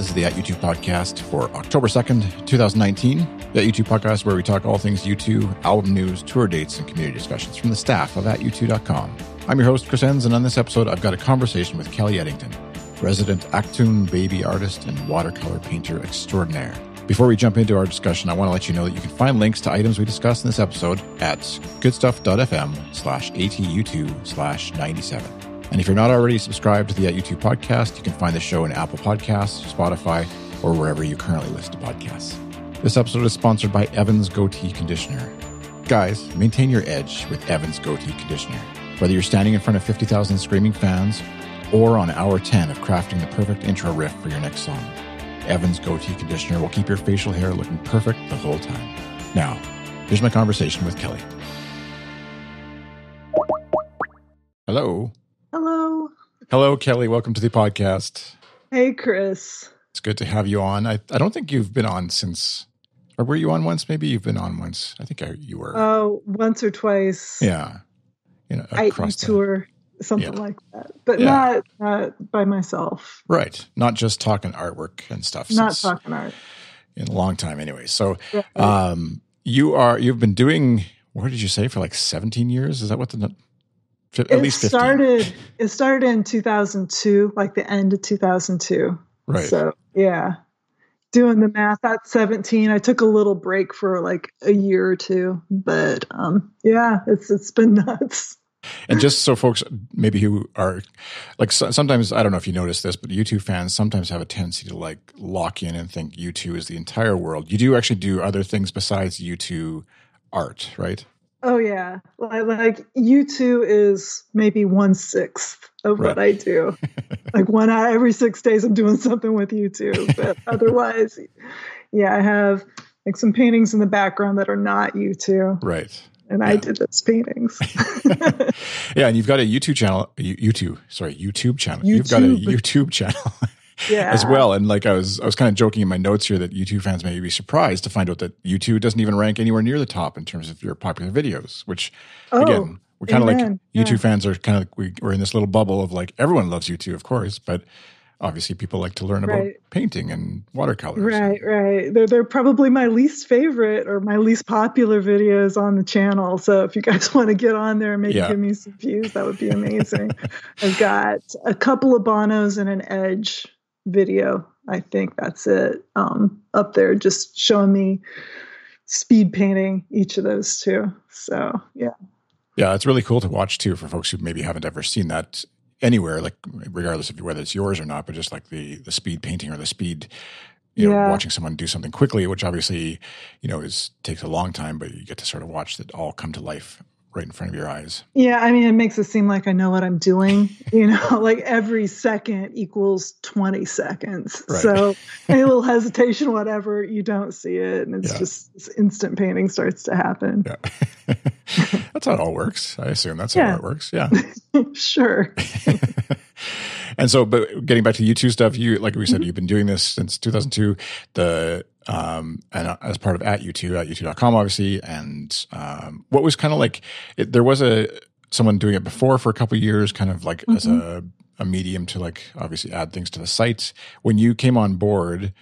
This is the At U2 podcast for October 2nd, 2019. The At U2 podcast where we talk all things U2, album news, tour dates, and community discussions from the staff of AtU2.com. I'm your host, Chris Enns, and on this episode, I've got a conversation with Kelly Eddington, resident Achtoon baby artist and watercolor painter extraordinaire. Before we jump into our discussion, I want to let you know that you can find links to items we discussed in this episode at goodstuff.fm slash ATU2 slash 97. And if you're not already subscribed to the At U2 podcast, you can find the show in Apple Podcasts, Spotify, or wherever you currently listen to podcasts. This episode is sponsored by Evans Goatee Conditioner. Guys, maintain your edge with Evans Goatee Conditioner. Whether you're standing in front of 50,000 screaming fans or on hour 10 of crafting the perfect intro riff for your next song, Evans Goatee Conditioner will keep your facial hair looking perfect the whole time. Now, here's my conversation with Kelly. Hello. Hello. Hello, Kelly. Welcome to the podcast. Hey, Chris. It's good to have you on. I, I don't think you've been on since, or were you on once? Maybe you've been on once. I think I, you were. Oh, once or twice. yeah. You know, I across the- tour, something Yeah. like that, but Yeah. not not by myself. Right. Not just talking artwork and stuff. Not talking art. in a long time anyway. So Right. um, you are you've been doing what did you say for like 17 years? Is that what the at it least 15? started. It started in 2002, like the end of 2002. right. So yeah, doing the math, that's 17. I took a little break for like a year or two, but um, yeah, it's it's been nuts. and just so folks maybe who are like so, sometimes I don't know if you notice this, but U2 fans sometimes have a tendency to like lock in and think U2 is the entire world. You do actually do other things besides U2 art, right? Oh yeah, like, like U2 is maybe one sixth of what I do. like one out every six days, I'm doing something with U2. But otherwise, yeah, I have like some paintings in the background that are not U2, Right. and I did those paintings. Yeah, and you've got a YouTube channel, YouTube, sorry, YouTube channel. You've got a YouTube. YouTube channel. Yeah, as well. And like I was, I was kind of joking in my notes here that U2 fans may be surprised to find out that U2 doesn't even rank anywhere near the top in terms of your popular videos. Which Oh, again, we're kind of like. U2 Yeah. fans are kind of we, we're in this little bubble of like everyone loves U2, of course, but obviously people like to learn about Right. painting and watercolors. Right, right. They're they're probably my least favorite or my least popular videos on the channel. So if you guys want to get on there and maybe Yeah. give me some views, that would be amazing. I've got a couple of Bonos and an Edge video. I think that's it. Um, up there, just showing me speed painting each of those two. So yeah, Yeah, it's really cool to watch too for folks who maybe haven't ever seen that anywhere, like regardless of whether it's yours or not, but just like the the speed painting or the speed, you know, Yeah. watching someone do something quickly, which obviously, you know, is takes a long time, but you get to sort of watch it all come to life right in front of your eyes. yeah. I mean, it makes it seem like I know what I'm doing. You know, like every second equals 20 seconds. Right. So any little hesitation, whatever, you don't see it, and it's Yeah. just instant painting starts to happen. Yeah. that's how it all works. I assume that's Yeah. how it works. Yeah. sure. and so, but getting back to U2 stuff, you, like we said, mm-hmm. you've been doing this since 2002, the, um, and uh, as part of at U2, at U2.com, obviously. And, um, what was kind of like, it, there was a, someone doing it before for a couple of years, kind of like as a, a medium to like obviously add things to the site. When you came on board,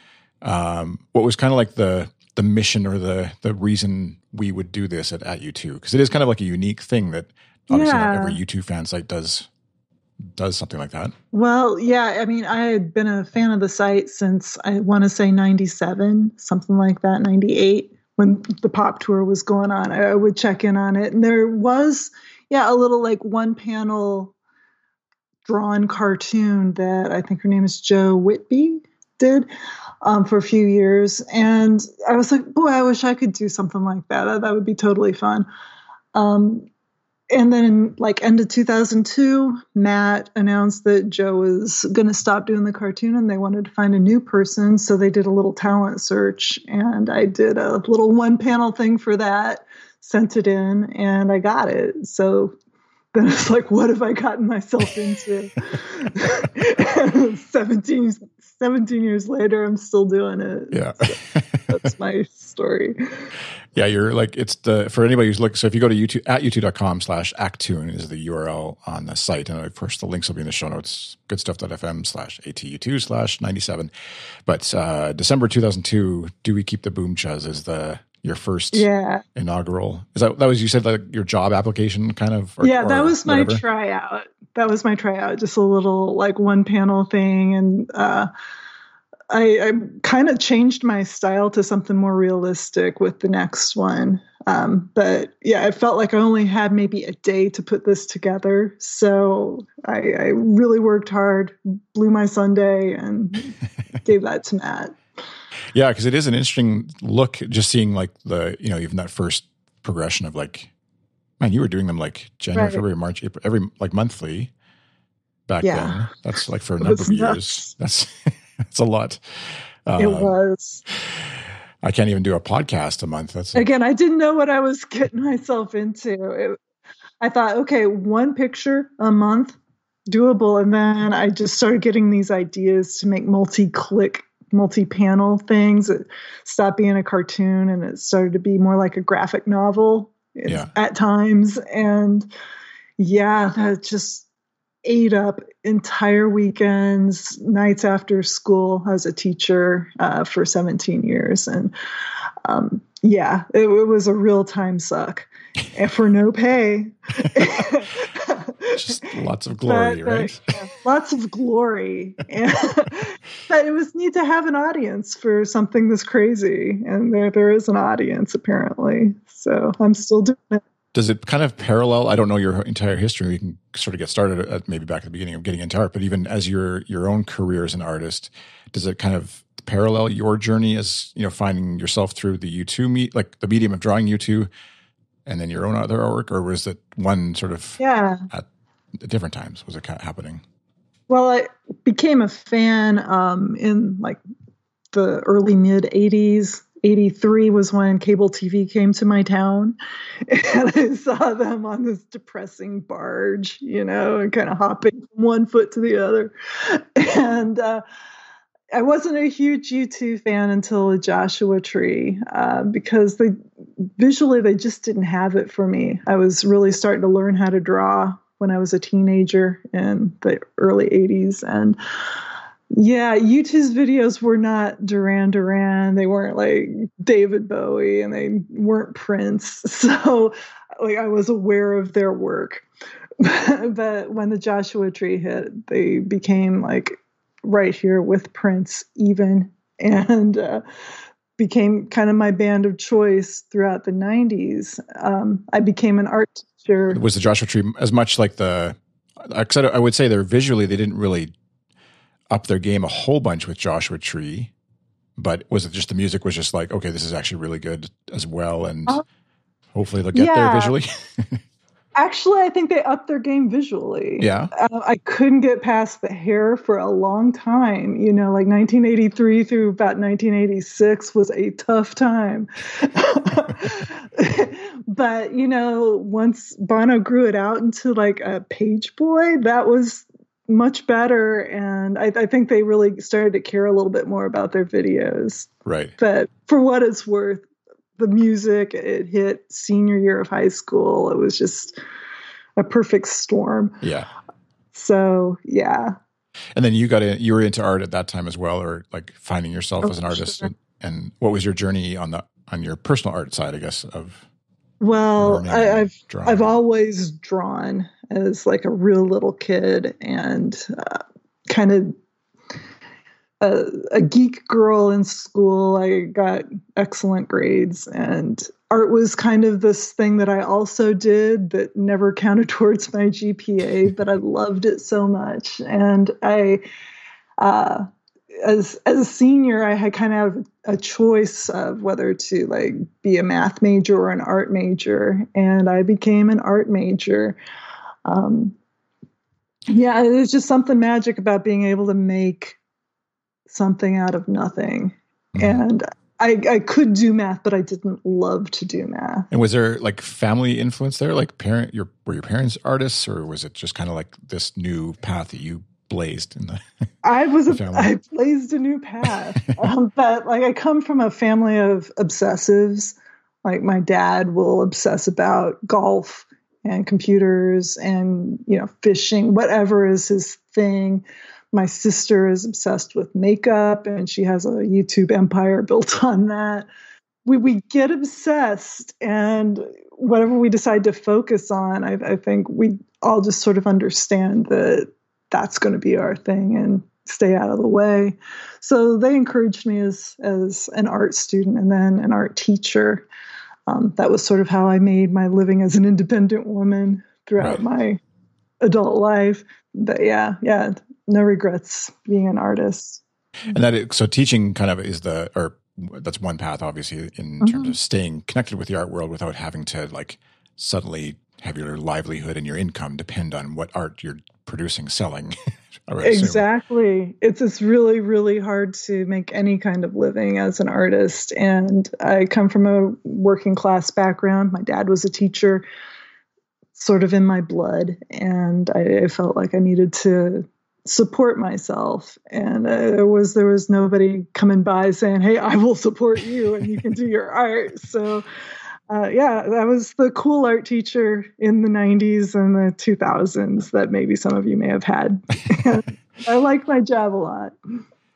um, what was kind of like the, the mission or the, the reason we would do this at, at U2? Because it is kind of like a unique thing that obviously not Yeah. every U2 fan site does does something like that. Well, yeah, I mean, I had been a fan of the site since I want to say 97, something like that, 98, when the pop tour was going on. I, would check in on it. And there was, yeah, a little like one panel drawn cartoon that I think her name is Joe Whitby did um, for a few years. And I was like, boy, I wish I could do something like that. That, that would be totally fun. Um, and then in like end of 2002 matt announced that joe was going to stop doing the cartoon and they wanted to find a new person so they did a little talent search and i did a little one panel thing for that sent it in and i got it. So then it's like, what have I gotten myself into? 17, 17 years later, I'm still doing it. Yeah. So that's my story. Yeah, you're like it's the for anybody who's looking. So if you go to U2 at U2.com slash achtoon is the URL on the site, and of course the links will be in the show notes. Goodstuff.fm slash atu2 slash ninety seven. But uh, December two thousand two, do we keep the boom chuz is the your first yeah inaugural is that that was you said like your job application kind of or, yeah that was my whatever? tryout that was my tryout just a little like one panel thing and uh I, I kind of changed my style to something more realistic with the next one. Um, but yeah, I felt like I only had maybe a day to put this together. So I, I really worked hard, blew my Sunday, and gave that to Matt. Yeah, because it is an interesting look just seeing like the, you know, even that first progression of like, man, you were doing them like January, right. February, March, April, every like monthly back yeah. then. That's like for a number of nuts. years. That's It's a lot. It um, was. I can't even do a podcast a month. That's again, I didn't know what I was getting myself into. It, I thought, okay, one picture a month, doable, and then I just started getting these ideas to make multi-click, multi-panel things. It stopped being a cartoon, and it started to be more like a graphic novel yeah. at times. And yeah, that just ate up entire weekends, nights after school. as a teacher uh, for 17 years. And um, yeah, it, it, was a real time suck and for no pay. Just lots of glory, but, right? yeah, lots of glory. And, but it was neat to have an audience for something this crazy. And there, there is an audience apparently. So I'm still doing it does it kind of parallel? I don't know your entire history. You can sort of get started at maybe back at the beginning of getting into art, but even as your your own career as an artist, does it kind of parallel your journey as you know finding yourself through the U two meet like the medium of drawing U two, and then your own other artwork, or was it one sort of yeah at different times was it happening? Well, I became a fan um, in like the early mid '80s 83 was when cable TV came to my town. And I saw them on this depressing barge, you know, and kind of hopping from one foot to the other. And uh, I wasn't a huge U2 fan until the Joshua Tree uh, because they visually they just didn't have it for me. I was really starting to learn how to draw when I was a teenager in the early 80s. And yeah, U2's videos were not Duran Duran. They weren't like David Bowie and they weren't Prince. So like I was aware of their work. but when the Joshua Tree hit, they became like right here with Prince even and uh, became kind of my band of choice throughout the 90s. Um, I became an art teacher. Was the Joshua Tree as much like the I would say they're visually they didn't really up their game a whole bunch with Joshua Tree, but was it just the music was just like, okay, this is actually really good as well, and uh, hopefully they'll get yeah. there visually. Actually, I think they upped their game visually. Yeah. Uh, I couldn't get past the hair for a long time. You know, like 1983 through about 1986 was a tough time. but, you know, once Bono grew it out into like a page boy, that was much better and I, I, think they really started to care a little bit more about their videos right but for what it's worth the music. It hit senior year of high school. It was just a perfect storm. Yeah. So yeah. And then you got in you were into art at that time as well or like finding yourself oh, as an artist. Sure. and, and what was your journey on the on your personal art side i guess of well I, have i've always drawn as like a real little kid and uh, kind of a, a, geek girl in school. I got excellent grades, and art was kind of this thing that I also did that never counted towards my GPA, but I loved it so much. And I, uh, as as a senior, I had kind of a choice of whether to like be a math major or an art major, and I became an art major um, yeah, there's just something magic about being able to make something out of nothing. Mm-hmm. And I, I could do math, but I didn't love to do math. And was there like family influence there? Like parent, your were your parents artists, or was it just kind of like this new path that you blazed in the? I was a, I blazed a new path, um, but like I come from a family of obsessives. Like my dad will obsess about golf and computers and you know fishing, whatever is his thing my sister is obsessed with makeup and she has a YouTube empire built on that. We, we get obsessed, and whatever we decide to focus on, I, I think we all just sort of understand that that's going to be our thing and stay out of the way. So they encouraged me as as an art student and then an art teacher. Um, that was sort of how I made my living as an independent woman throughout right. my adult life. But yeah, yeah, no regrets being an artist. And that is, so teaching kind of is the or that's one path obviously in mm-hmm. terms of staying connected with the art world without having to like suddenly have your livelihood and your income depend on what art you're producing selling exactly. It's it's really really hard to make any kind of living as an artist. And i come from a working class background. My dad was a teacher sort of in my blood. And I, I felt like i needed to support myself. And uh, there was there was nobody coming by saying hey i will support you and you can do your art. So uh, yeah that was the cool art teacher in the 90s and the 2000s that maybe some of you may have had. I like my job a lot.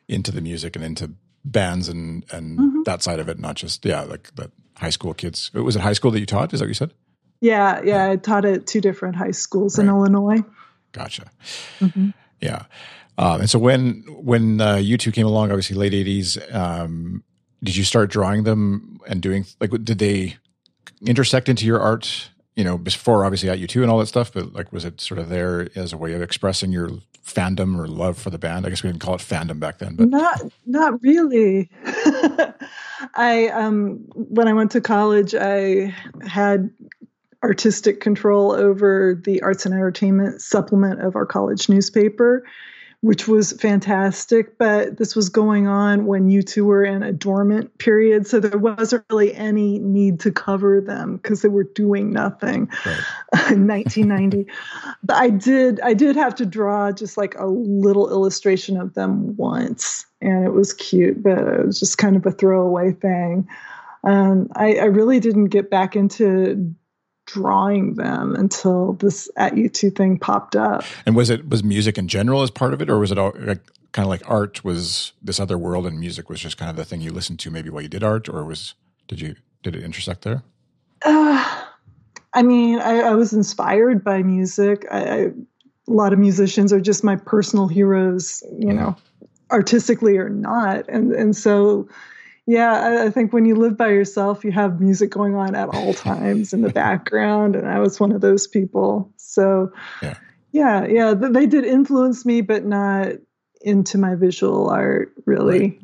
Into the music and into bands and and mm-hmm. that side of it not just yeah like the high school kids. Was it high school that you taught? Is that what you said? Yeah yeah i taught at two different high schools right. in illinois. Gotcha. Mm-hmm. Yeah. Um, and so when when uh, U2 came along, obviously late eighties, um, did you start drawing them and doing like did they intersect into your art? You know, before obviously at U2 and all that stuff, but like was it sort of there as a way of expressing your fandom or love for the band? I guess we didn't call it fandom back then, but not not really. I um when I went to college, I had artistic control over the arts and entertainment supplement of our college newspaper, which was fantastic. But this was going on when U2 were in a dormant period. So there wasn't really any need to cover them because they were doing nothing right. in 1990. but I did I did have to draw just like a little illustration of them once. And it was cute, but it was just kind of a throwaway thing. Um, I, I really didn't get back into drawing them until this at U2 thing popped up. And was it was music in general as part of it, or was it all like, kind of like art was this other world, and music was just kind of the thing you listened to maybe while you did art, or was did you did it intersect there? Uh, I mean, I, I was inspired by music. I, I, a lot of musicians are just my personal heroes, you mm-hmm. know, artistically or not, and and so yeah, I, I, think when you live by yourself, you have music going on at all times in the background, and I was one of those people. So, yeah, yeah, yeah they did influence me, but not into my visual art really. Right.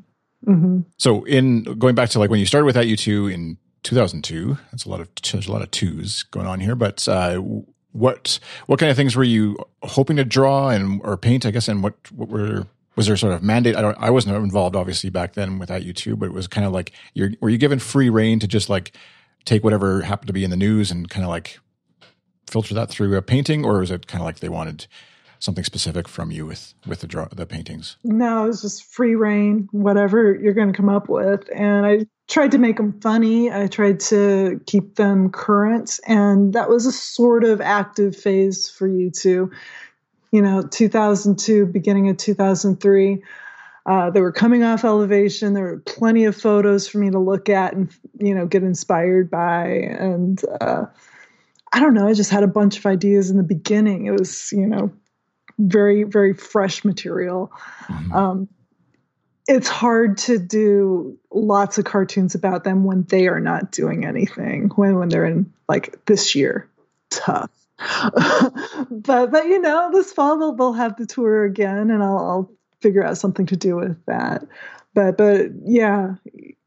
Mm-hmm. So, in going back to like when you started with that U2 in 2002, that's a lot of there's a lot of twos going on here. But uh, what what kind of things were you hoping to draw and or paint? I guess, and what what were was there sort of mandate? I don't. I wasn't involved obviously back then without U2, but it was kind of like you're were you given free reign to just like take whatever happened to be in the news and kind of like filter that through a painting, or was it kind of like they wanted something specific from you with with the draw the paintings? No, it was just free reign, whatever you're going to come up with, and I tried to make them funny. I tried to keep them current, and that was a sort of active phase for U2 you know 2002 beginning of 2003 uh, they were coming off elevation. There were plenty of photos for me to look at and you know get inspired by. And uh, i don't know. I just had a bunch of ideas in the beginning. It was you know very very fresh material. Mm-hmm. um, it's hard to do lots of cartoons about them when they are not doing anything when when they're in like this year. Tough but but you know, this fall they'll, they'll have the tour again, and I'll, I'll figure out something to do with that. But but yeah,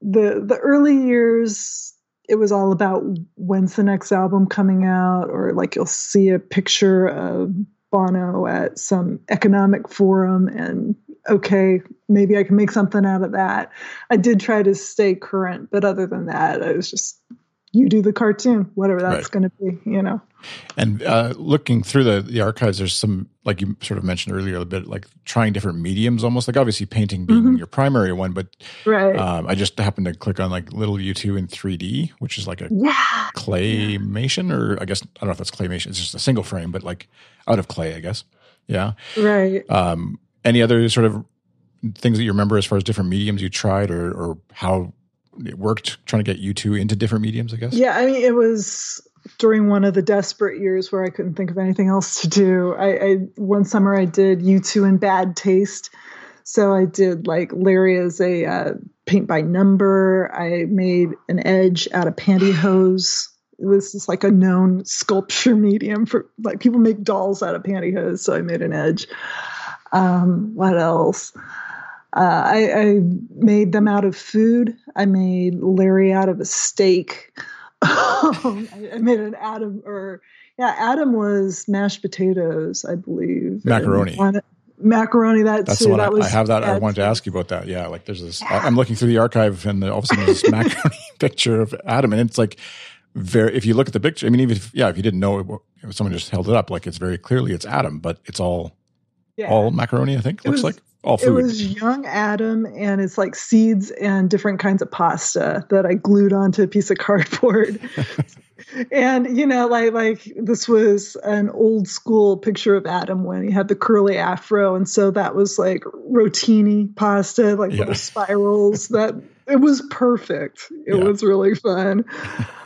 the the early years it was all about when's the next album coming out, or like you'll see a picture of Bono at some economic forum, and okay, maybe I can make something out of that. I did try to stay current, but other than that, I was just you do the cartoon, whatever that's right. going to be, you know. And uh, looking through the, the archives, there's some, like you sort of mentioned earlier, a bit like trying different mediums almost, like obviously painting being mm-hmm. your primary one, but right. Um, I just happened to click on like Little U2 in 3D, which is like a yeah. claymation, or I guess, I don't know if that's claymation, it's just a single frame, but like out of clay, I guess. Yeah. Right. Um, any other sort of things that you remember as far as different mediums you tried or, or how it worked trying to get U2 into different mediums, I guess? Yeah, I mean, it was during one of the desperate years where I couldn't think of anything else to do. I, I one summer I did U2 in bad taste. So I did like Larry as a uh, paint by number. I made an edge out of pantyhose. This is like a known sculpture medium for like people make dolls out of pantyhose. So I made an edge. Um, what else? Uh, I, I, made them out of food. I made Larry out of a steak. I, I, made an Adam, or yeah, Adam was mashed potatoes, I believe. Macaroni. Macaroni. That that's too. the one that I, I, have. That I wanted to ask you about that. Yeah, like there's this. Yeah. I'm looking through the archive, and all of a sudden there's this macaroni picture of Adam, and it's like very. If you look at the picture, I mean, even if yeah, if you didn't know, it, someone just held it up, like it's very clearly it's Adam, but it's all yeah. all macaroni. I think it looks was, like all food. It was young Adam, and it's like seeds and different kinds of pasta that I glued onto a piece of cardboard. and you know, like like this was an old school picture of Adam when he had the curly afro, and so that was like rotini pasta, like yeah. little spirals. That it was perfect. It yeah. was really fun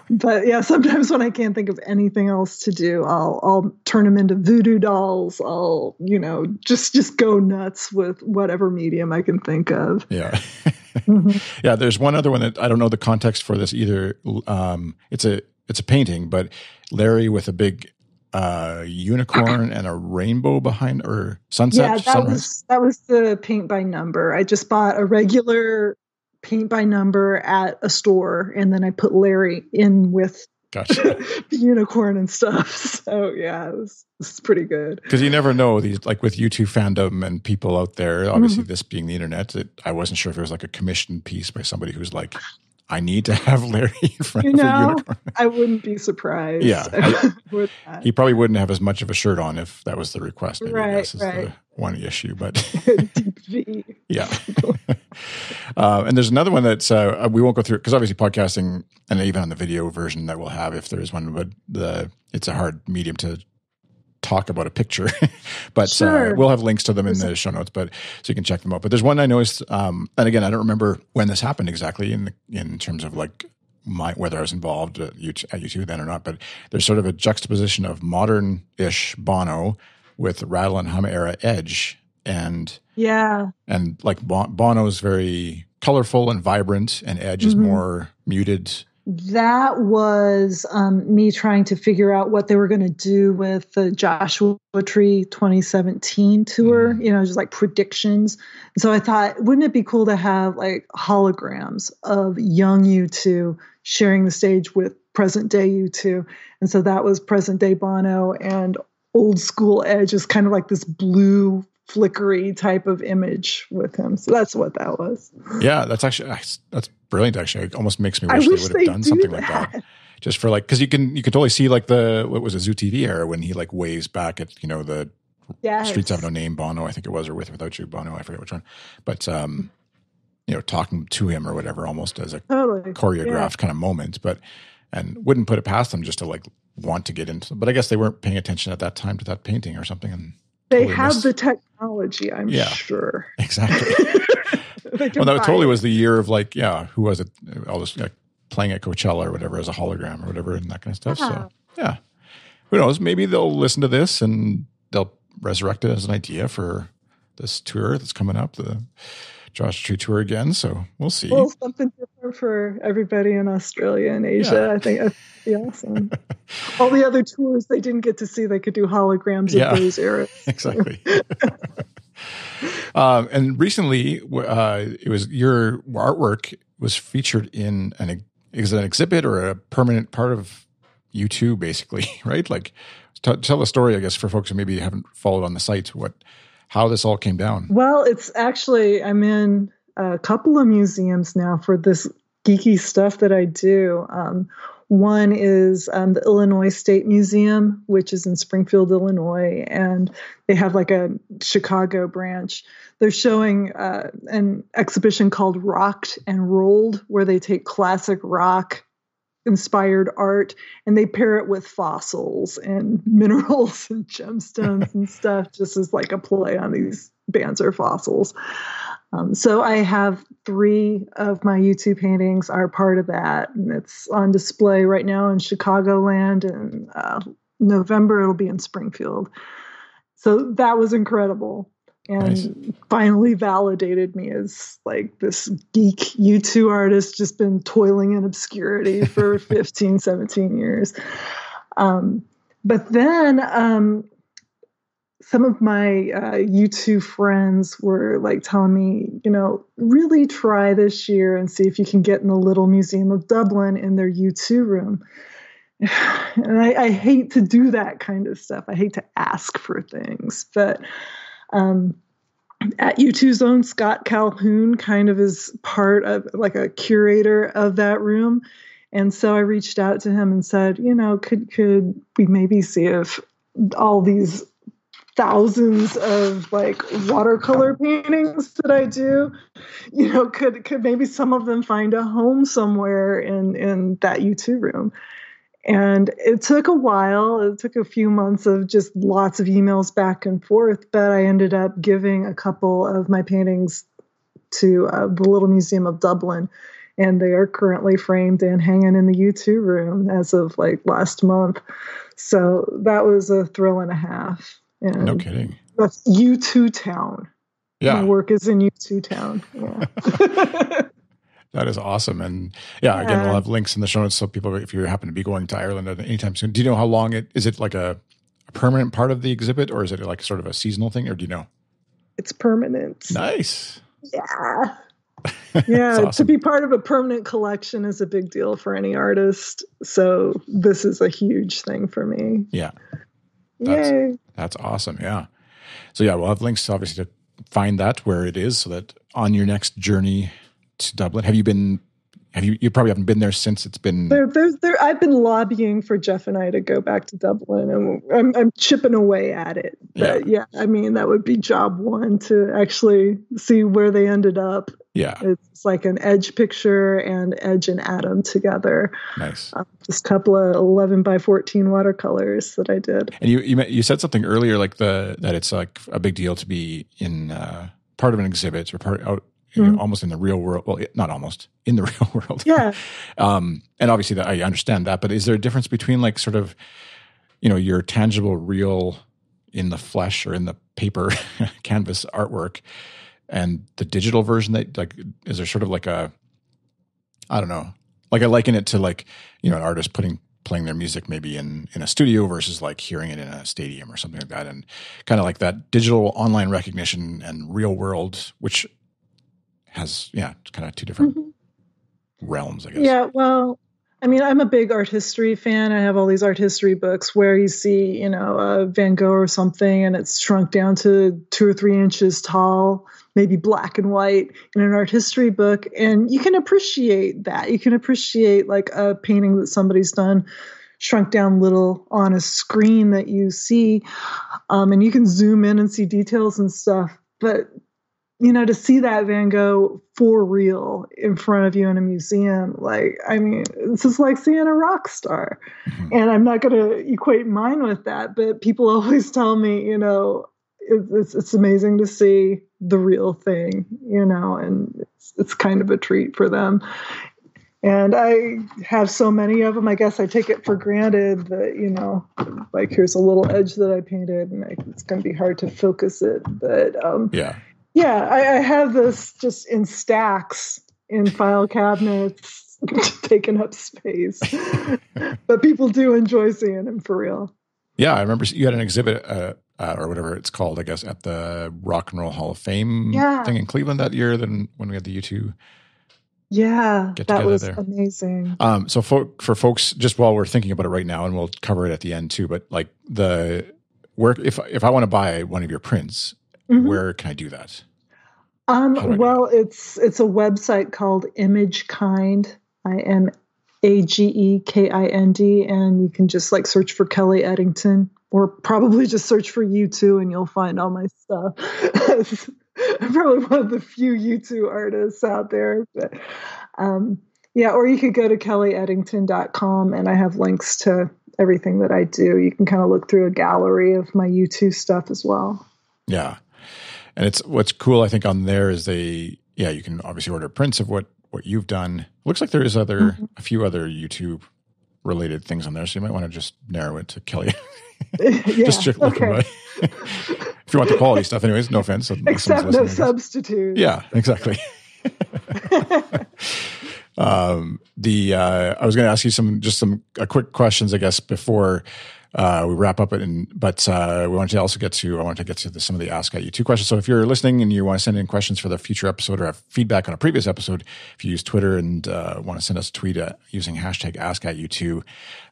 but yeah, sometimes when I can't think of anything else to do, I'll I'll turn them into voodoo dolls. I'll you know just just go nuts with whatever medium I can think of. Yeah, mm-hmm. yeah. There's one other one that I don't know the context for this either. Um, it's a it's a painting, but Larry with a big uh, unicorn and a rainbow behind or sunset. Yeah, that sunrise. was that was the paint by number. I just bought a regular paint by number at a store, and then I put Larry in with gotcha. the unicorn and stuff. So yeah, it was, it pretty good. Because you never know these, like with U2 fandom and people out there. Obviously, mm-hmm. this being the internet, it, I wasn't sure if it was like a commissioned piece by somebody who's like, I need to have Larry in front you know, of a unicorn. I wouldn't be surprised. Yeah, I, he probably wouldn't have as much of a shirt on if that was the request. Maybe right, guess is right. the one issue, but yeah. Uh, and there's another one that's uh, we won't go through because obviously podcasting and even on the video version that we'll have if there is one, but the it's a hard medium to talk about a picture, but uh, sure. uh, we'll have links to them in the show notes, but so you can check them out. But there's one I noticed, um, and again, I don't remember when this happened exactly in the, in terms of like my whether I was involved at U2 then or not, but there's sort of a juxtaposition of modern-ish Bono with Rattle and Hum era Edge, and yeah, and like Bono's very colorful and vibrant, and Edge mm-hmm. is more muted that was um, me trying to figure out what they were going to do with the Joshua Tree 2017 tour, mm. you know, just like predictions. And so I thought, wouldn't it be cool to have like holograms of young U2 sharing the stage with present day U2? And so that was present day Bono and old school Edge is kind of like this blue flickery type of image with him. So that's what that was. Yeah, that's actually that's brilliant. Actually, it almost makes me wish, wish they would have done something that. like that. Just for like, because you can you can totally see like the what was a Zoo TV era when he like waves back at you know the yes. Streets Have No Name Bono, I think it was, or With Without You Bono, I forget which one, but um, you know, talking to him or whatever, almost as a totally. choreographed yeah. kind of moment, but and wouldn't put it past them just to like want to get into. But I guess they weren't paying attention at that time to that painting or something, and they totally have missed. the technology, I'm yeah, sure. Exactly. well, that totally it. was the year of like, yeah, who was it? All this like, playing at Coachella or whatever as a hologram or whatever and that kind of stuff. So, uh-huh. yeah, who knows? Maybe they'll listen to this and they'll resurrect it as an idea for this tour that's coming up, the Josh Tree tour again. So we'll see. Well, something different for everybody in Australia and Asia. Yeah. I think that'd be awesome. All the other tours they didn't get to see, they could do holograms yeah. of those eras. exactly. um, and recently, uh, it was your artwork was featured in an is an exhibit or a permanent part of U2, basically, right? Like, t- tell a story, I guess, for folks who maybe haven't followed on the site. What how this all came down. Well, it's actually I'm in a couple of museums now for this geeky stuff that I do. Um, one is um, the Illinois State Museum, which is in Springfield, Illinois, and they have like a Chicago branch. They're showing uh, an exhibition called Rocked and Rolled, where they take classic rock inspired art and they pair it with fossils and minerals and gemstones and stuff, just as like a play on these bands or fossils. Um, so I have three of my U2 paintings are part of that, and it's on display right now in Chicagoland. And uh, November it'll be in Springfield. So that was incredible, and nice. finally validated me as like this geek U2 artist, just been toiling in obscurity for 15, 17 years. Um, but then um, some of my uh, U2 friends were like telling me, you know, really try this year and see if you can get in the Little Museum of Dublin in their U2 room. And I, I hate to do that kind of stuff. I hate to ask for things, but um, at U2's own Scott Calhoun kind of is part of like a curator of that room. And so I reached out to him and said, you know, could could we maybe see if all these thousands of like watercolor paintings that I do, you know, could could maybe some of them find a home somewhere in in that U2 room. And it took a while. It took a few months of just lots of emails back and forth, but I ended up giving a couple of my paintings to uh, the Little Museum of Dublin, and they are currently framed and hanging in the U2 room as of like last month. So that was a thrill and a half. And no kidding. That's U2 Town. Yeah. My work is in U2 Town. Yeah. that is awesome. And yeah, again, we'll have links in the show notes so people, if you happen to be going to Ireland at anytime soon, do you know how long it is? It like a, a permanent part of the exhibit, or is it like sort of a seasonal thing, or do you know? It's permanent. Nice. Yeah. yeah, awesome. to be part of a permanent collection is a big deal for any artist. So this is a huge thing for me. Yeah. That's, Yay. That's awesome. Yeah. So yeah, we'll have links obviously to find that where it is so that on your next journey to Dublin, have you been have you you probably haven't been there since it's been there, there's there I've been lobbying for Jeff and I to go back to Dublin and I'm I'm chipping away at it. But yeah, yeah I mean that would be job one to actually see where they ended up. Yeah. It's like an edge picture and edge and Adam together. Nice. Um, just a couple of 11 by 14 watercolors that I did. And you you you said something earlier like the that it's like a big deal to be in uh, part of an exhibit or part out mm-hmm. almost in the real world. Well, not almost in the real world. Yeah. um, and obviously, that I understand that, but is there a difference between like sort of, you know, your tangible, real, in the flesh or in the paper canvas artwork, and the digital version? That like, is there sort of like a, I don't know, like I liken it to like you know an artist putting playing their music maybe in in a studio versus like hearing it in a stadium or something like that and kind of like that digital online recognition and real world which has yeah, kind of two different mm-hmm. realms, I guess. Yeah, well, I mean, I'm a big art history fan. I have all these art history books where you see, you know, a Van Gogh or something, and it's shrunk down to two or three inches tall, maybe black and white in an art history book, and you can appreciate that. You can appreciate like a painting that somebody's done shrunk down little on a screen that you see um, and you can zoom in and see details and stuff but you know, to see that Van Gogh for real in front of you in a museum, like, I mean, this is like seeing a rock star. Mm-hmm. And I'm not going to equate mine with that, but people always tell me, you know, it's, it's amazing to see the real thing, you know, and it's, it's kind of a treat for them. And I have so many of them. I guess I take it for granted that, you know, like here's a little edge that I painted and I, it's going to be hard to focus it. But um, yeah yeah, I, I have this just in stacks in file cabinets, taking up space. but people do enjoy seeing them for real. Yeah, I remember you had an exhibit uh, uh, or whatever it's called, I guess, at the Rock and Roll Hall of Fame yeah. thing in Cleveland that year. Then when we had the U2 yeah, that was there. amazing. Um, so for for folks, just while we're thinking about it right now, and we'll cover it at the end too. But like the work, if if I want to buy one of your prints, mm-hmm. where can I do that? Um, well, it's it's a website called Imagekind. I M A G E K I N D, and you can just like search for Kelly Eddington, or probably just search for U2, and you'll find all my stuff. I'm probably one of the few U2 artists out there, but um, yeah. Or you could go to kellyeddington.com, and I have links to everything that I do. You can kind of look through a gallery of my U2 stuff as well. Yeah. And it's what's cool, I think, on there is they, yeah, you can obviously order prints of what what you've done. Looks like there is other mm-hmm. a few other U2 related things on there, so you might want to just narrow it to Kelly. yeah, just okay. if you want the quality stuff, anyways. No offense. Except no substitute. Yeah, exactly. um, the uh, I was going to ask you some just some uh, quick questions, I guess, before uh, we wrap up it. And but uh, we wanted to also get to I wanted to get to the, some of the Ask at U2 questions. So if you're listening and you want to send in questions for the future episode or have feedback on a previous episode, if you use Twitter and uh, want to send us a tweet at, using hashtag Ask at U2,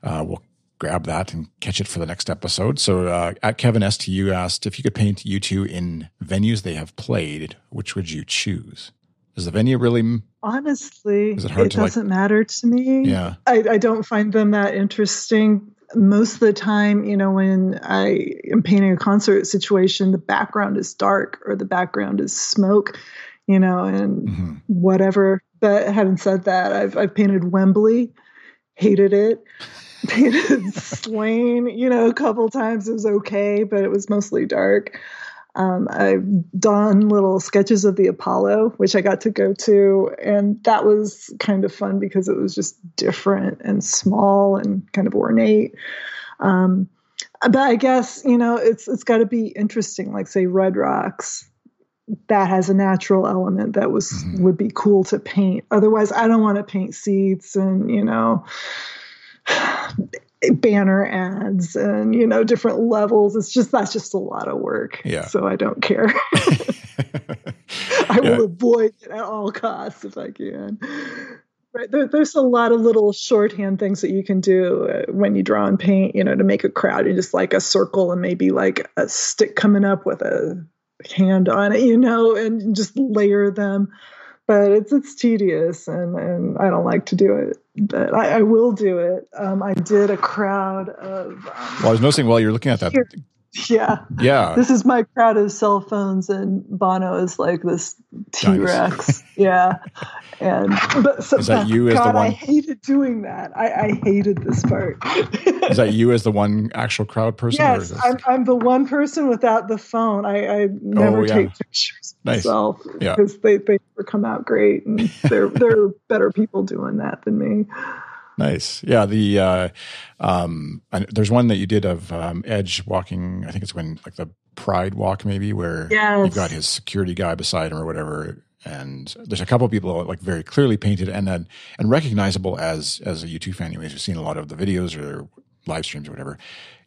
uh, we'll grab that and catch it for the next episode. So uh, at Kevin STU asked if you could paint U2 in venues they have played, which would you choose? Is the venue really honestly? It it doesn't like, matter to me. Yeah, I, I don't find them that interesting most of the time, you know, when I am painting a concert situation, the background is dark or the background is smoke, you know, and mm-hmm. whatever. But having said that, I've I've painted Wembley, hated it. Painted Slane, you know, a couple times it was okay, but it was mostly dark. Um, I've done little sketches of the Apollo, which I got to go to, and that was kind of fun because it was just different and small and kind of ornate. Um, but I guess you know it's it's got to be interesting, like say Red Rocks. That has a natural element that was mm-hmm. would be cool to paint. Otherwise, I don't want to paint seats and you know banner ads and you know different levels. It's just that's just a lot of work. Yeah. So i don't care. I yeah. will avoid it at all costs if i can. Right. There, there's a lot of little shorthand things that you can do uh, when you draw and paint you know to make a crowd you just like a circle and maybe like a stick coming up with a hand on it you know and just layer them. But it's it's tedious and, and I don't like to do it. But I, I will do it. Um, I did a crowd of. Um, well, I was noticing while you're looking at that. Here, yeah, yeah. This is my crowd of cell phones, and Bono is like this T Rex. yeah, and but so, is that you as God, the one? I hated doing that. I, I hated this part. is that you as the one actual crowd person? Yes, I'm, I'm the one person without the phone. I, I never oh, yeah. take pictures nice. myself yeah. because they they come out great, and there are better people doing that than me. Nice. Yeah. The uh, um, there's one that you did of um, Edge walking. I think it's when like the Pride Walk, maybe, where yes. you've got his security guy beside him or whatever. And there's a couple of people like very clearly painted and then and recognizable as as a U2 fan. Anyways, you've seen a lot of the videos or live streams or whatever.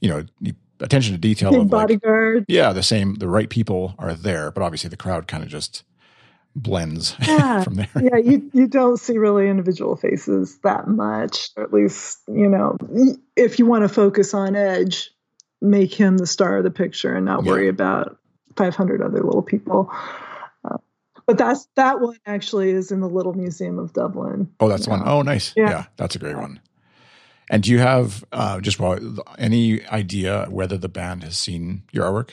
You know, attention to detail Big of bodyguard. Like, yeah, the same. The right people are there, but obviously the crowd kind of just blends yeah. from there. yeah, you you don't see really individual faces that much. Or at least, you know, if you want to focus on Edge, make him the star of the picture and not yeah. worry about 500 other little people. Uh, but that's that one actually is in the Little Museum of Dublin. Oh, that's one. Oh, nice. Yeah. yeah. that's a great one. And do you have uh, just well, any idea whether the band has seen your artwork?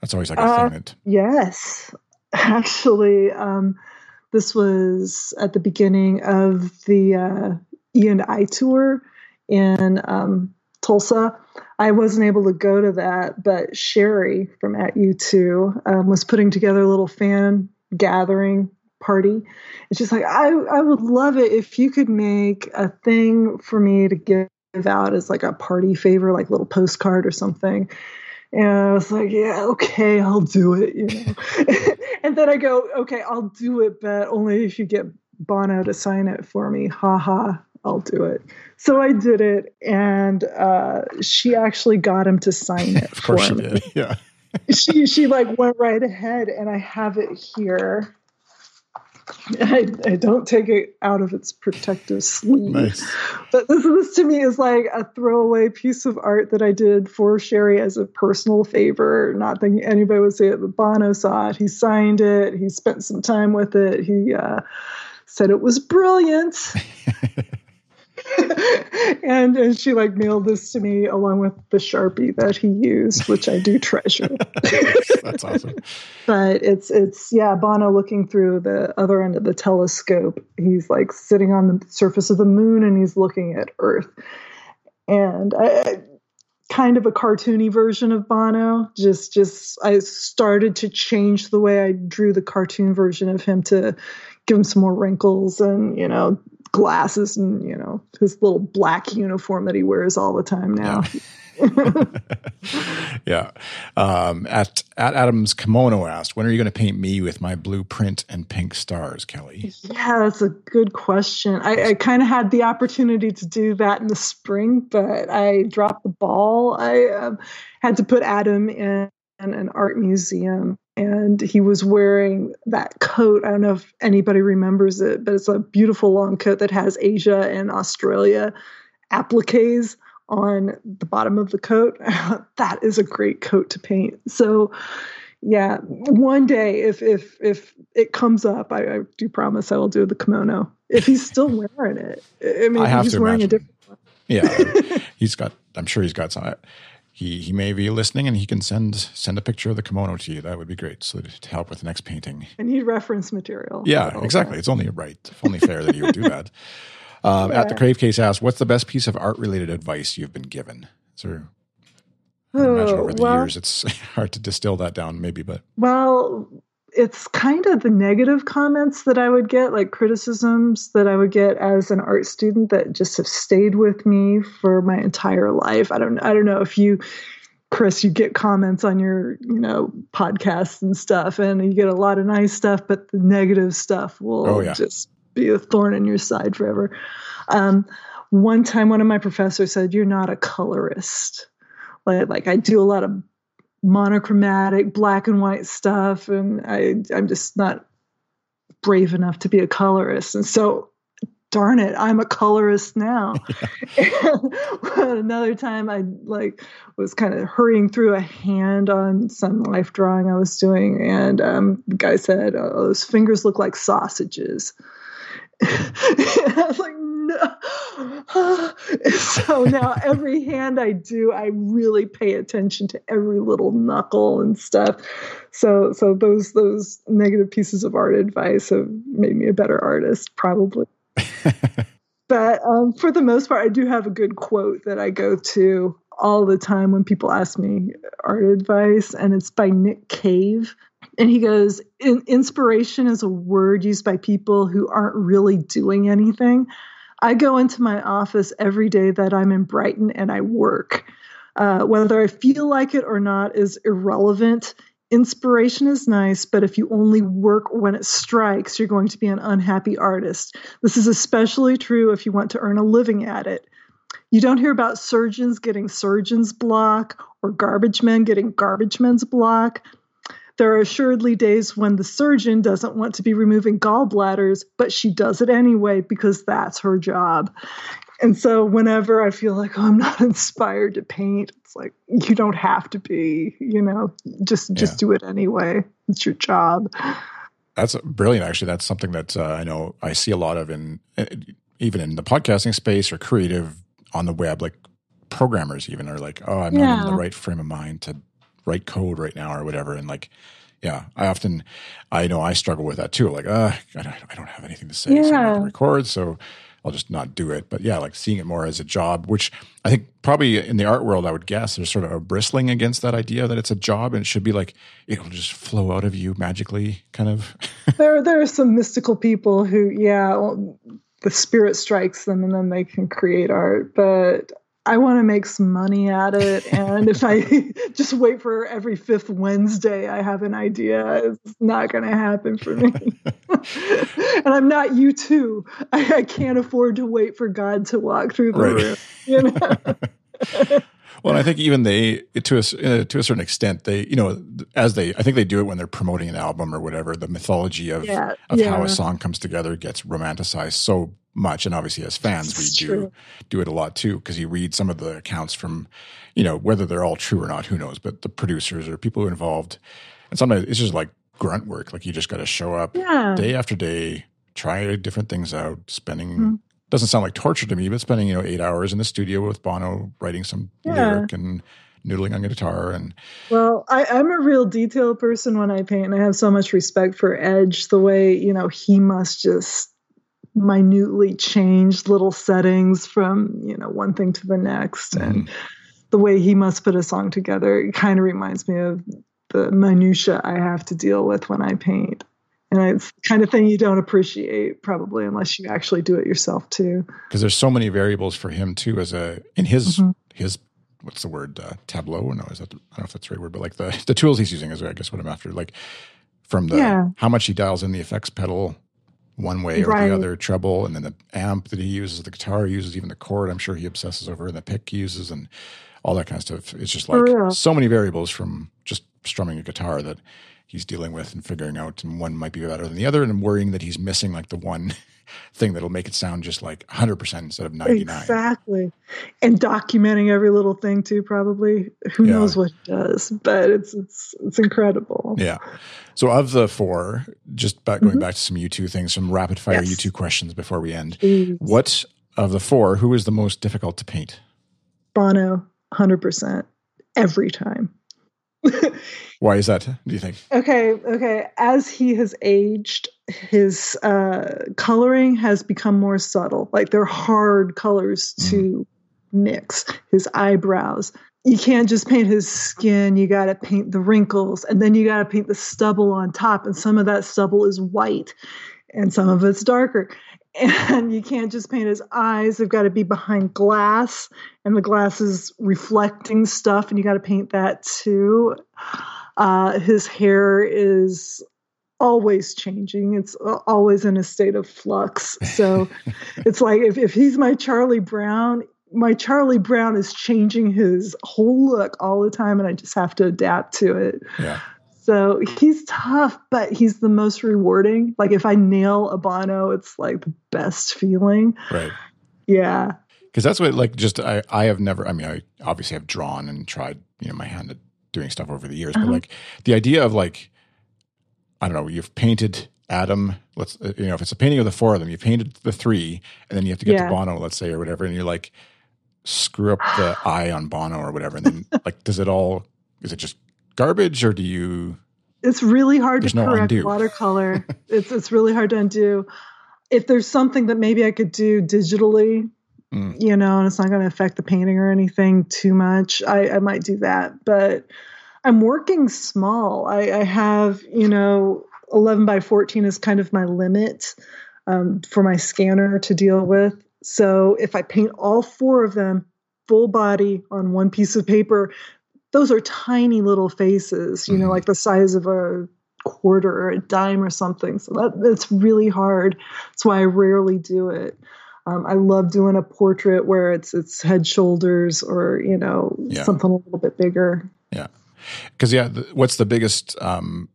That's always like a uh, thing that. Yes, actually, um, this was at the beginning of the uh, E and I tour in um, Tulsa. I wasn't able to go to that, but Sherry from At U2 um, was putting together a little fan gathering party. It's just like I I would love it if you could make a thing for me to give out as like a party favor, like little postcard or something. And I was like, yeah, okay, I'll do it, you know. and then I go, okay, I'll do it, but only if you get Bono to sign it for me. Ha ha, I'll do it. So I did it, and uh, she actually got him to sign it. of course, she me. did. Yeah. she she like went right ahead, and I have it here. I, I, don't take it out of its protective sleeve. Nice. But this, this to me is like a throwaway piece of art that I did for Sherry as a personal favor. Not thinking anybody would see it, but Bono saw it. He signed it. He spent some time with it. He uh, said it was brilliant. and and she like mailed this to me along with the sharpie that he used, which I do treasure. That's awesome. but it's it's yeah, Bono looking through the other end of the telescope. He's like sitting on the surface of the moon and he's looking at Earth. And I, kind of a cartoony version of Bono. Just just I started to change the way I drew the cartoon version of him to give him some more wrinkles and you know glasses and you know his little black uniform that he wears all the time now. Yeah. yeah. Um, at at Adams Kimono asked, "When are you going to paint me with my blue print and pink stars, Kelly?" Yeah, that's a good question. I, I kind of had the opportunity to do that in the spring, but I dropped the ball. I um, had to put Adam in an art museum and he was wearing that coat. I don't know if anybody remembers it, but it's a beautiful long coat that has Asia and Australia appliques on the bottom of the coat. that is a great coat to paint. So yeah, one day if if if it comes up, I, I do promise I will do the kimono. If he's still wearing it, I mean, I he's wearing imagine. a different. One. Yeah, he's got. I'm sure he's got some he he may be listening and he can send send a picture of the kimono to you. That would be great. So to help with the next painting. And he'd reference material. Yeah, exactly. It's only right, only fair that he would do that. Um, yeah. At the Crave Case asked, "What's the best piece of art related advice you've been given?" Is there? I imagine over the well, years it's hard to distill that down, maybe, but well, it's kind of the negative comments that I would get, like criticisms that I would get as an art student that just have stayed with me for my entire life. I don't I don't know if you Chris, you get comments on your, you know, podcasts and stuff, and you get a lot of nice stuff, but the negative stuff will oh, yeah. just be a thorn in your side forever. Um, one time, one of my professors said, "You're not a colorist." Like, like I do a lot of monochromatic black and white stuff and I I'm just not brave enough to be a colorist and so darn it I'm a colorist now yeah. another time I like was kind of hurrying through a hand on some life drawing I was doing and um, the guy said oh, those fingers look like sausages I was like so now every hand I do, I really pay attention to every little knuckle and stuff. So so those those negative pieces of art advice have made me a better artist, probably. but um, for the most part, I do have a good quote that I go to all the time when people ask me art advice, and it's by Nick Cave. And he goes, Inspiration is a word used by people who aren't really doing anything. I go into my office every day that I'm in Brighton and I work. Uh, whether I feel like it or not is irrelevant. Inspiration is nice, but if you only work when it strikes, you're going to be an unhappy artist. This is especially true if you want to earn a living at it. You don't hear about surgeons getting surgeon's block or garbage men getting garbage men's block. There are assuredly days when the surgeon doesn't want to be removing gallbladders, but she does it anyway because that's her job. And so whenever I feel like oh, I'm not inspired to paint, it's like you don't have to be, you know, just just do it anyway. It's your job. That's brilliant. Actually, that's something that uh, I know I see a lot of in uh, even in the podcasting space or creative on the web, like programmers even are like, oh, I'm yeah. not in the right frame of mind to write code right now or whatever. And like, yeah, I often, I know I struggle with that too. Like, uh, I don't, I don't have anything to say, yeah. so I can record, so I'll just not do it. But yeah, like seeing it more as a job, which I think probably in the art world, I would guess there's sort of a bristling against that idea that it's a job and it should be like it'll just flow out of you magically, kind of. there, there are some mystical people who, yeah, well, the spirit strikes them and then they can create art. But I want to make some money at it. And if I just wait for every fifth Wednesday, I have an idea, it's not going to happen for me. and I'm not U2. I, I, can't afford to wait for God to walk through the right. room. You know? Well, I think even they, to a uh, to a certain extent, they you know as they I think they do it when they're promoting an album or whatever. The mythology of Yeah, of yeah. how a song comes together gets romanticized so much, and obviously as fans we do true. do it a lot too because you read some of the accounts from you know whether they're all true or not, who knows? But the producers or people who are involved, and sometimes it's just like grunt work. Like you just got to show up Yeah. day after day, try different things out, spending Mhm. doesn't sound like torture to me, but spending, you know, eight hours in the studio with Bono writing some Yeah. lyric and noodling on guitar and Well, I, I'm a real detail person when I paint, and I have so much respect for Edge. The way you know he must just minutely changed little settings from you know one thing to the next, and the way he must put a song together. It kind of reminds me of the minutia I have to deal with when I paint, and it's kind of thing you don't appreciate probably unless you actually do it yourself too. because there's so many variables for him too as a in his Mhm. his what's the word uh, tableau or no is that the, I don't know if that's the right word but like the the tools he's using is I guess what I'm after like from the Yeah. how much he dials in the effects pedal one way or Right. the other treble and then the amp that he uses the guitar he uses even the chord I'm sure he obsesses over and the pick he uses and all that kind of stuff it's just like so many variables from just strumming a guitar that he's dealing with and figuring out and one might be better than the other and worrying that he's missing like the one thing that'll make it sound just like 100% instead of 99 Exactly. And documenting every little thing too, probably. Who Yeah. knows what he does, but it's it's it's incredible. Yeah. So of the four, just back, going Mhm. back to some U2 things, some rapid fire Yes. U2 questions before we end. What of the four, who is the most difficult to paint? Bono, hundred percent, every time. Why is that, do you think? Okay, okay. As he has aged, his uh, coloring has become more subtle. Like they're hard colors to mix. His eyebrows. You can't just paint his skin. You got to paint the wrinkles, and then you got to paint the stubble on top. And some of that stubble is white, and some of it's darker. And you can't just paint his eyes. They've got to be behind glass, and the glass is reflecting stuff, and you got to paint that too. Uh, his hair is always changing. It's always in a state of flux. So it's like if, if he's my Charlie Brown, my Charlie Brown is changing his whole look all the time, and I just have to adapt to it. Yeah. So he's tough, but he's the most rewarding. Like if I nail a Bono, it's like the best feeling. Right. Yeah. Because that's what, like, just I, I have never, I mean, I obviously have drawn and tried, you know, my hand at doing stuff over the years, but Uh-huh. like the idea of like, I don't know, you've painted Adam, let's, uh, you know, if it's a painting of the four of them, you've painted the three, and then you have to get Yeah. to Bono, let's say, or whatever, and you're like, screw up the eye on Bono or whatever. And then, like, does it all, is it just garbage or do you, it's really hard to no correct undo. watercolor. it's it's really hard to undo. If there's something that maybe I could do digitally, Mm. you know, and it's not going to affect the painting or anything too much, I, I might do that. But I'm working small. I, I have, you know, 11 by 14 is kind of my limit um, for my scanner to deal with. So if I paint all four of them full body on one piece of paper, those are tiny little faces, you know, Mhm. like the size of a quarter or a dime or something. So that that's really hard. That's why I rarely do it. Um, I love doing a portrait where it's it's head, shoulders, or you know Yeah. something a little bit bigger. Yeah, because yeah, the, what's the biggest um,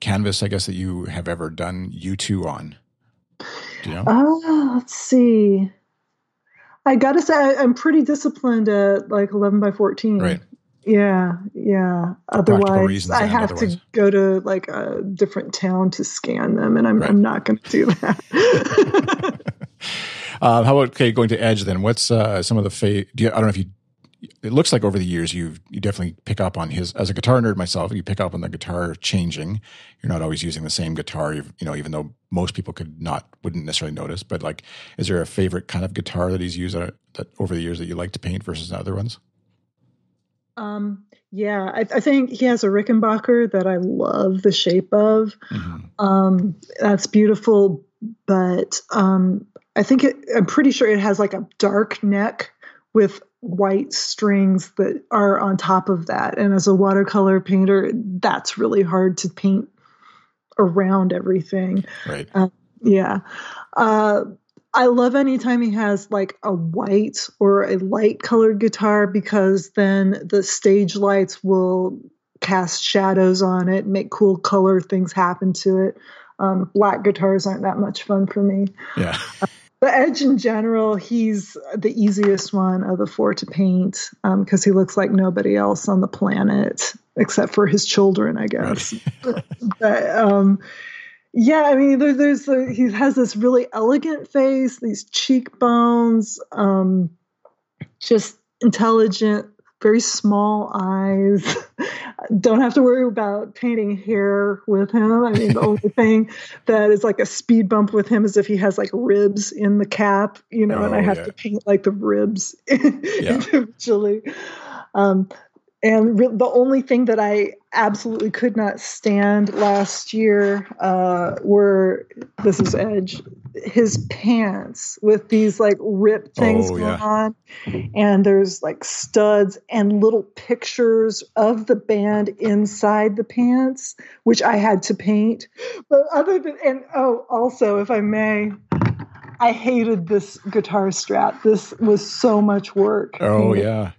canvas, I guess, that you have ever done U2 on? Do you know? Oh, let's see. I gotta say, I, I'm pretty disciplined at like 11 by 14. right. Yeah, yeah. Otherwise, I have otherwise. to go to like a different town to scan them, and I'm, Right. I'm not going to do that. Uh, how about okay, going to Edge then? What's uh, some of the fa- do you, I don't know if you. It looks like over the years you you definitely pick up on his as a guitar nerd myself. You pick up on the guitar changing. You're not always using the same guitar, you you know, even though most people could not wouldn't necessarily notice. But like, is there a favorite kind of guitar that he's used uh, that over the years that you like to paint versus other ones? Um, yeah, I, I think he has a Rickenbacker that I love the shape of. Mhm. Um, that's beautiful, but um, I think it, I'm pretty sure it has like a dark neck with white strings that are on top of that. And as a watercolor painter, that's really hard to paint around everything. Right. Yeah. Uh, I love anytime he has like a white or a light colored guitar because then the stage lights will cast shadows on it, make cool color things happen to it. Um, black guitars aren't that much fun for me. Yeah. The Edge in general, he's the easiest one of the four to paint because um, he looks like nobody else on the planet except for his children, I guess. Right. but um, yeah, I mean, there, there's a, he has this really elegant face, these cheekbones, um, just intelligent, very small eyes. Don't have to worry about painting hair with him. I mean, the only thing that is like a speed bump with him is if he has like ribs in the cap, you know, oh, and I have yeah. to paint like the ribs yeah. individually. Um, and re- the only thing that I absolutely could not stand last year uh, were this is Edge, his pants with these like ripped things oh, going yeah. on, and there's like studs and little pictures of the band inside the pants, which I had to paint. But other than and oh, also if I may. I hated this guitar strap. This was so much work. Oh yeah.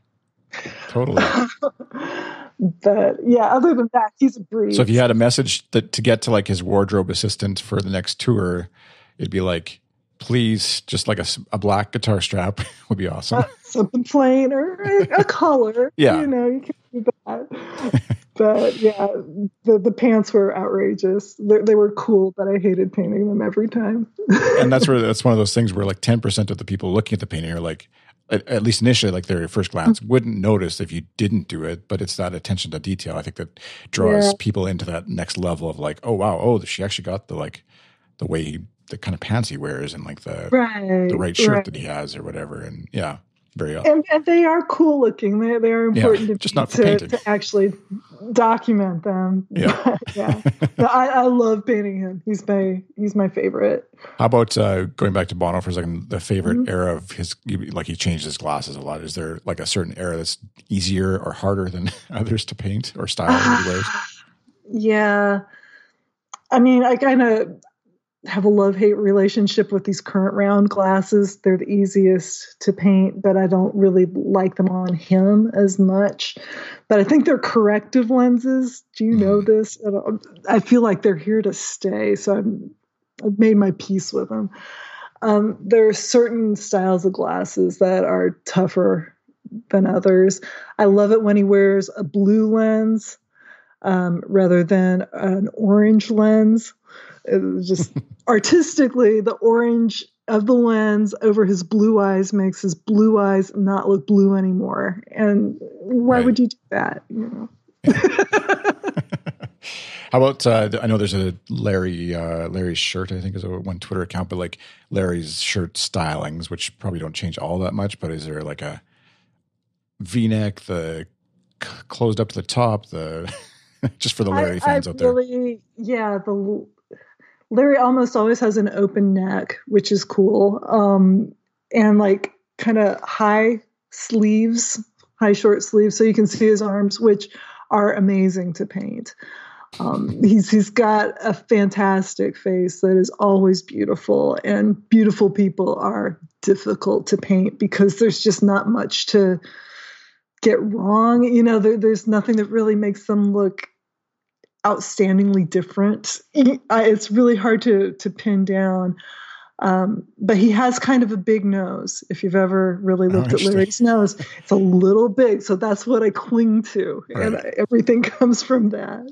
Totally. but yeah, other than that, he's a breeze. So if you had a message that to get to like his wardrobe assistant for the next tour, it'd be like, please, just like a, a black guitar strap would be awesome. Uh, something plain or a collar. yeah. You know, you can do that. but yeah, the, the pants were outrageous. They, they were cool, but I hated painting them every time. and that's where that's one of those things where like 10% of the people looking at the painting are like, at, at, least initially, like their first glance, mm-hmm. wouldn't notice if you didn't do it. But it's that attention to detail, I think, that draws yeah. people into that next level of like, oh wow, oh she actually got the like the way he, the kind of pants he wears and like the right, the right shirt right. that he has or whatever. And yeah, very and, and, they are cool looking. They they are important yeah, to, just not to, to, actually document them. Yeah, yeah. I, I love painting him. He's my he's my favorite. How about uh, going back to Bono for a second? The favorite mm-hmm. era of his, like he changed his glasses a lot. Is there like a certain era that's easier or harder than others to paint or style wears? Yeah, I mean, I kind of have a love hate relationship with these current round glasses. They're the easiest to paint, but I don't really like them on him as much. But I think they're corrective lenses. Do you know mm-hmm. this? I feel like they're here to stay. So I'm, I've made my peace with them. Um, there are certain styles of glasses that are tougher than others. I love it when he wears a blue lens um, rather than an orange lens just artistically, the orange of the lens over his blue eyes makes his blue eyes not look blue anymore. And why right. would you do that? You know. How about uh, I know there's a Larry uh, Larry's shirt I think is a one Twitter account, but like Larry's shirt stylings, which probably don't change all that much. But is there like a V-neck, the c- closed up to the top, the just for the Larry I, fans I out there? Yeah, the Larry almost always has an open neck, which is cool. Um, and like kind of high sleeves, high short sleeves, so you can see his arms, which are amazing to paint. Um, he's he's got a fantastic face that is always beautiful, and beautiful people are difficult to paint because there's just not much to get wrong. You know, there, there's nothing that really makes them look outstandingly different. It's really hard to to pin down. Um, but he has kind of a big nose. If you've ever really oh, looked at Larry's nose, it's a little big. So that's what I cling to, right. and everything comes from that.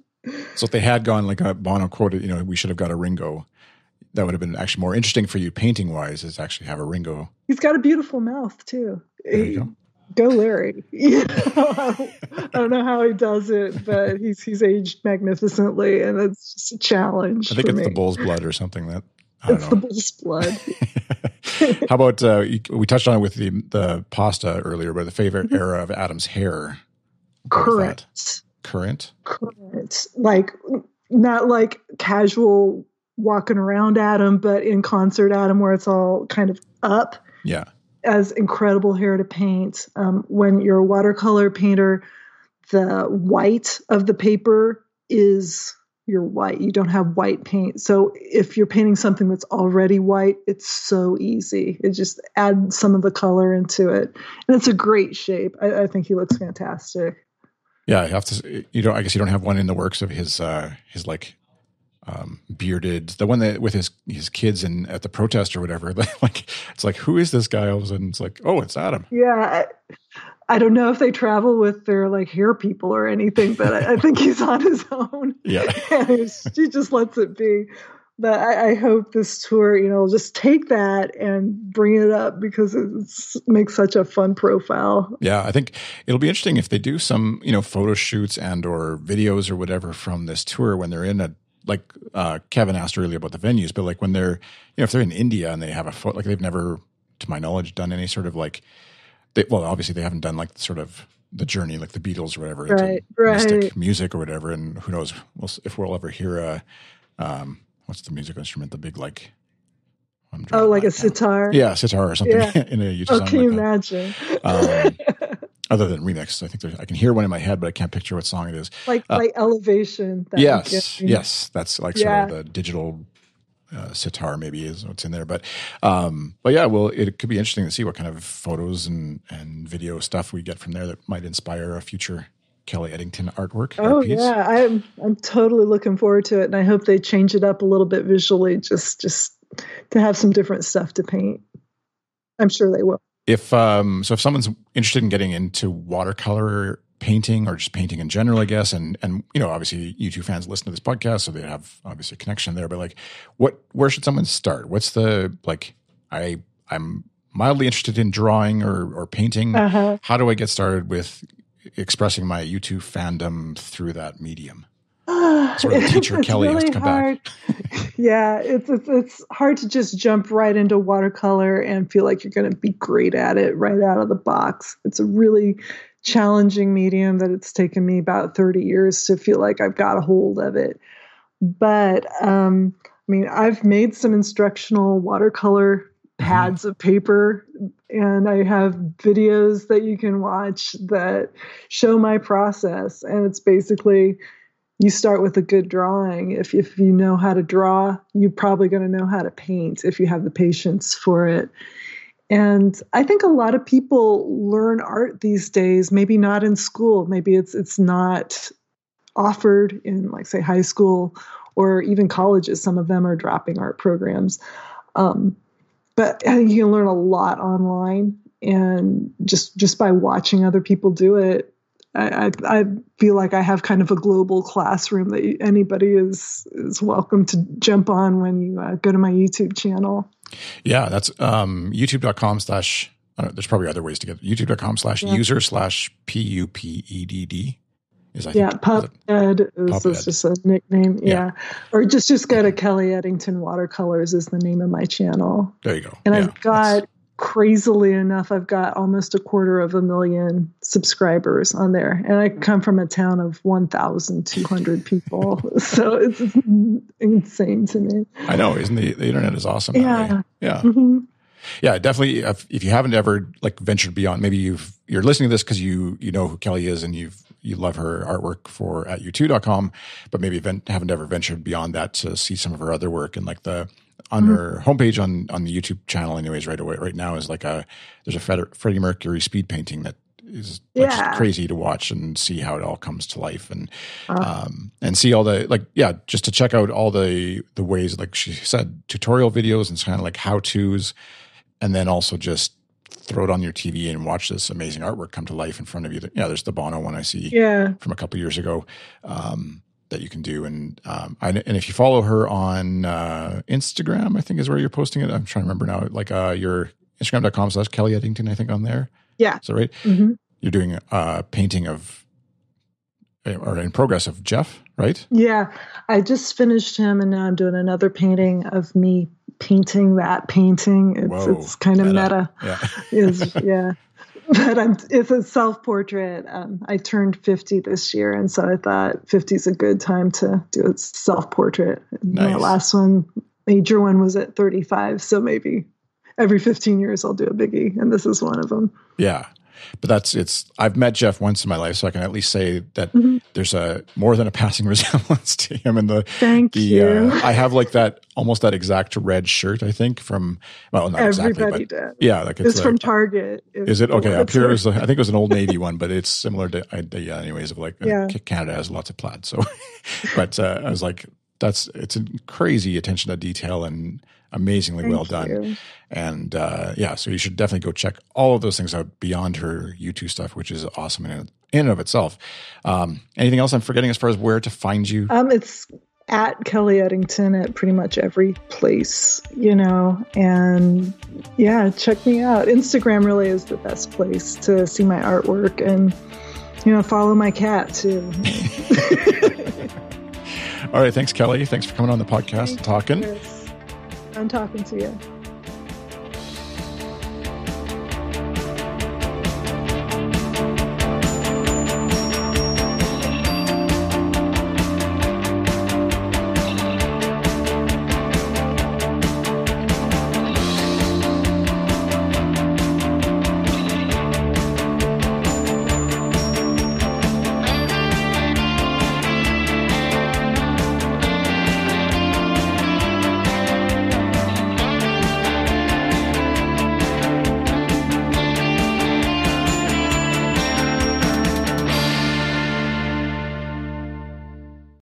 So if they had gone like a Bono quoted, you know, we should have got a Ringo. That would have been actually more interesting for you painting wise, is actually have a Ringo. He's got a beautiful mouth too. There you go go Larry. You know, I don't know how he does it, but he's he's aged magnificently, and it's just a challenge. I think it's me. the bull's blood or something that. I it's know. the bull's blood. how about uh, we touched on it with the the pasta earlier, but the favorite mm-hmm. era of Adam's hair. Current. Current. Current. Like not like casual walking around Adam, but in concert Adam, where it's all kind of up. Yeah as incredible hair to paint. Um, when you're a watercolor painter, the white of the paper is you're white. You don't have white paint. So if you're painting something that's already white, it's so easy. It just adds some of the color into it. And it's a great shape. I, I think he looks fantastic. Yeah, you have to. You don't. I guess you don't have one in the works of his uh his like um, bearded, the one that with his his kids and at the protest or whatever. like it's like, who is this guy? All of a sudden, it's like, oh, it's Adam. Yeah, I, I don't know if they travel with their like hair people or anything, but I, I think he's on his own. Yeah, he just lets it be. But I, I, hope this tour, you know, just take that and bring it up because it makes such a fun profile. Yeah, I think it'll be interesting if they do some, you know, photo shoots and or videos or whatever from this tour when they're in a like uh, Kevin asked earlier about the venues, but like when they're, you know, if they're in India and they have a foot, like they've never, to my knowledge, done any sort of like, they, well, obviously they haven't done like sort of the journey, like the Beatles or whatever, right, right. music or whatever. And who knows we'll, if we'll ever hear a, um, what's the musical instrument? The big like, oh, like a sitar. Yeah, sitar or something yeah. in a YouTube. Oh, can you imagine? Um, other than remix. I think I can hear one in my head, but I can't picture what song it is. Like uh, like Elevation. yes, yes, that's like yeah. sort of the digital uh, sitar maybe is what's in there. But um, but yeah, well, it could be interesting to see what kind of photos and and video stuff we get from there that might inspire a future Kelly Eddington artwork. Oh yeah, I'm I'm totally looking forward to it, and I hope they change it up a little bit visually, just just to have some different stuff to paint. I'm sure they will if um, so if someone's interested in getting into watercolor painting or just painting in general, I guess, and and you know, obviously U2 fans listen to this podcast, so they have obviously a connection there. But like, what where should someone start? What's the like? I I'm mildly interested in drawing or or painting. Uh-huh. How do I get started with expressing my U2 fandom through that medium? Sort of teacher Kelly really has to come hard. back. yeah, it's, it's it's hard to just jump right into watercolor and feel like you're going to be great at it right out of the box. It's a really challenging medium that it's taken me about 30 years to feel like I've got a hold of it. But um, I mean, I've made some instructional watercolor mm-hmm. pads of paper and I have videos that you can watch that show my process and it's basically you start with a good drawing. If, if you know how to draw, you're probably going to know how to paint if you have the patience for it. And I think a lot of people learn art these days, maybe not in school, maybe it's it's not offered in like say high school or even colleges. Some of them are dropping art programs. Um, but I think you can learn a lot online and just just by watching other people do it I, I, feel like I have kind of a global classroom that anybody is is welcome to jump on when you uh, go to my YouTube channel. Yeah, that's um, youtube.com slash, there's probably other ways to get youtube.com slash user slash P U P E D D. Is I yeah, Pup Ed is, is just a nickname. Yeah. yeah. Or just just go to Kelly Eddington Watercolors is the name of my channel. There you go. And yeah, I've got crazily enough, I've got almost a quarter of a million subscribers on there. And I come from a town of 1,200 people. so it's insane to me. I know. Isn't the, the internet is awesome. Yeah. Yeah. Mm-hmm. Yeah, definitely. If, if, you haven't ever like ventured beyond, maybe you've, you're listening to this cause you, you know who Kelly is and you've, you love her artwork for at u2.com, but maybe haven't ever ventured beyond that to see some of her other work and like the, on mm-hmm. her homepage on on the YouTube channel, anyways, right away, right now is like a there's a Freddie Mercury speed painting that is like yeah. crazy to watch and see how it all comes to life and uh, um and see all the like yeah just to check out all the the ways like she said tutorial videos and kind of like how to's and then also just throw it on your TV and watch this amazing artwork come to life in front of you. Yeah, there's the Bono one I see yeah. from a couple years ago. Um, that you can do. And um, I, and if you follow her on uh, Instagram, I think is where you're posting it. I'm trying to remember now. Like uh, your Instagram.com slash Kelly Eddington, I think on there. Yeah. So right. Mm-hmm. You're doing a painting of or in progress of Jeff, right? Yeah. I just finished him and now I'm doing another painting of me painting that painting. It's Whoa, it's kind of meta. meta. Yeah. is yeah. but I'm, it's a self portrait. Um, I turned 50 this year, and so I thought 50 is a good time to do a self portrait. Nice. My last one, major one, was at 35. So maybe every 15 years I'll do a biggie, and this is one of them. Yeah. But that's it's. I've met Jeff once in my life, so I can at least say that mm-hmm. there's a more than a passing resemblance to him. And the thank the, you. Uh, I have like that almost that exact red shirt. I think from well, not Everybody exactly, but did. yeah, like it's, it's from Target. is it okay? Up here is I think it was an old navy one, but it's similar to yeah. Anyways, of like yeah. Canada has lots of plaid, so but uh, I was like that's it's a crazy attention to detail and amazingly Thank well done. You. And uh, yeah, so you should definitely go check all of those things out beyond her YouTube stuff, which is awesome in, in and of itself. Um, anything else I'm forgetting as far as where to find you? Um, it's at Kelly Eddington at pretty much every place, you know, and yeah, check me out. Instagram really is the best place to see my artwork and, you know, follow my cat too. All right. Thanks, Kelly. Thanks for coming on the podcast and talking. I'm talking to you.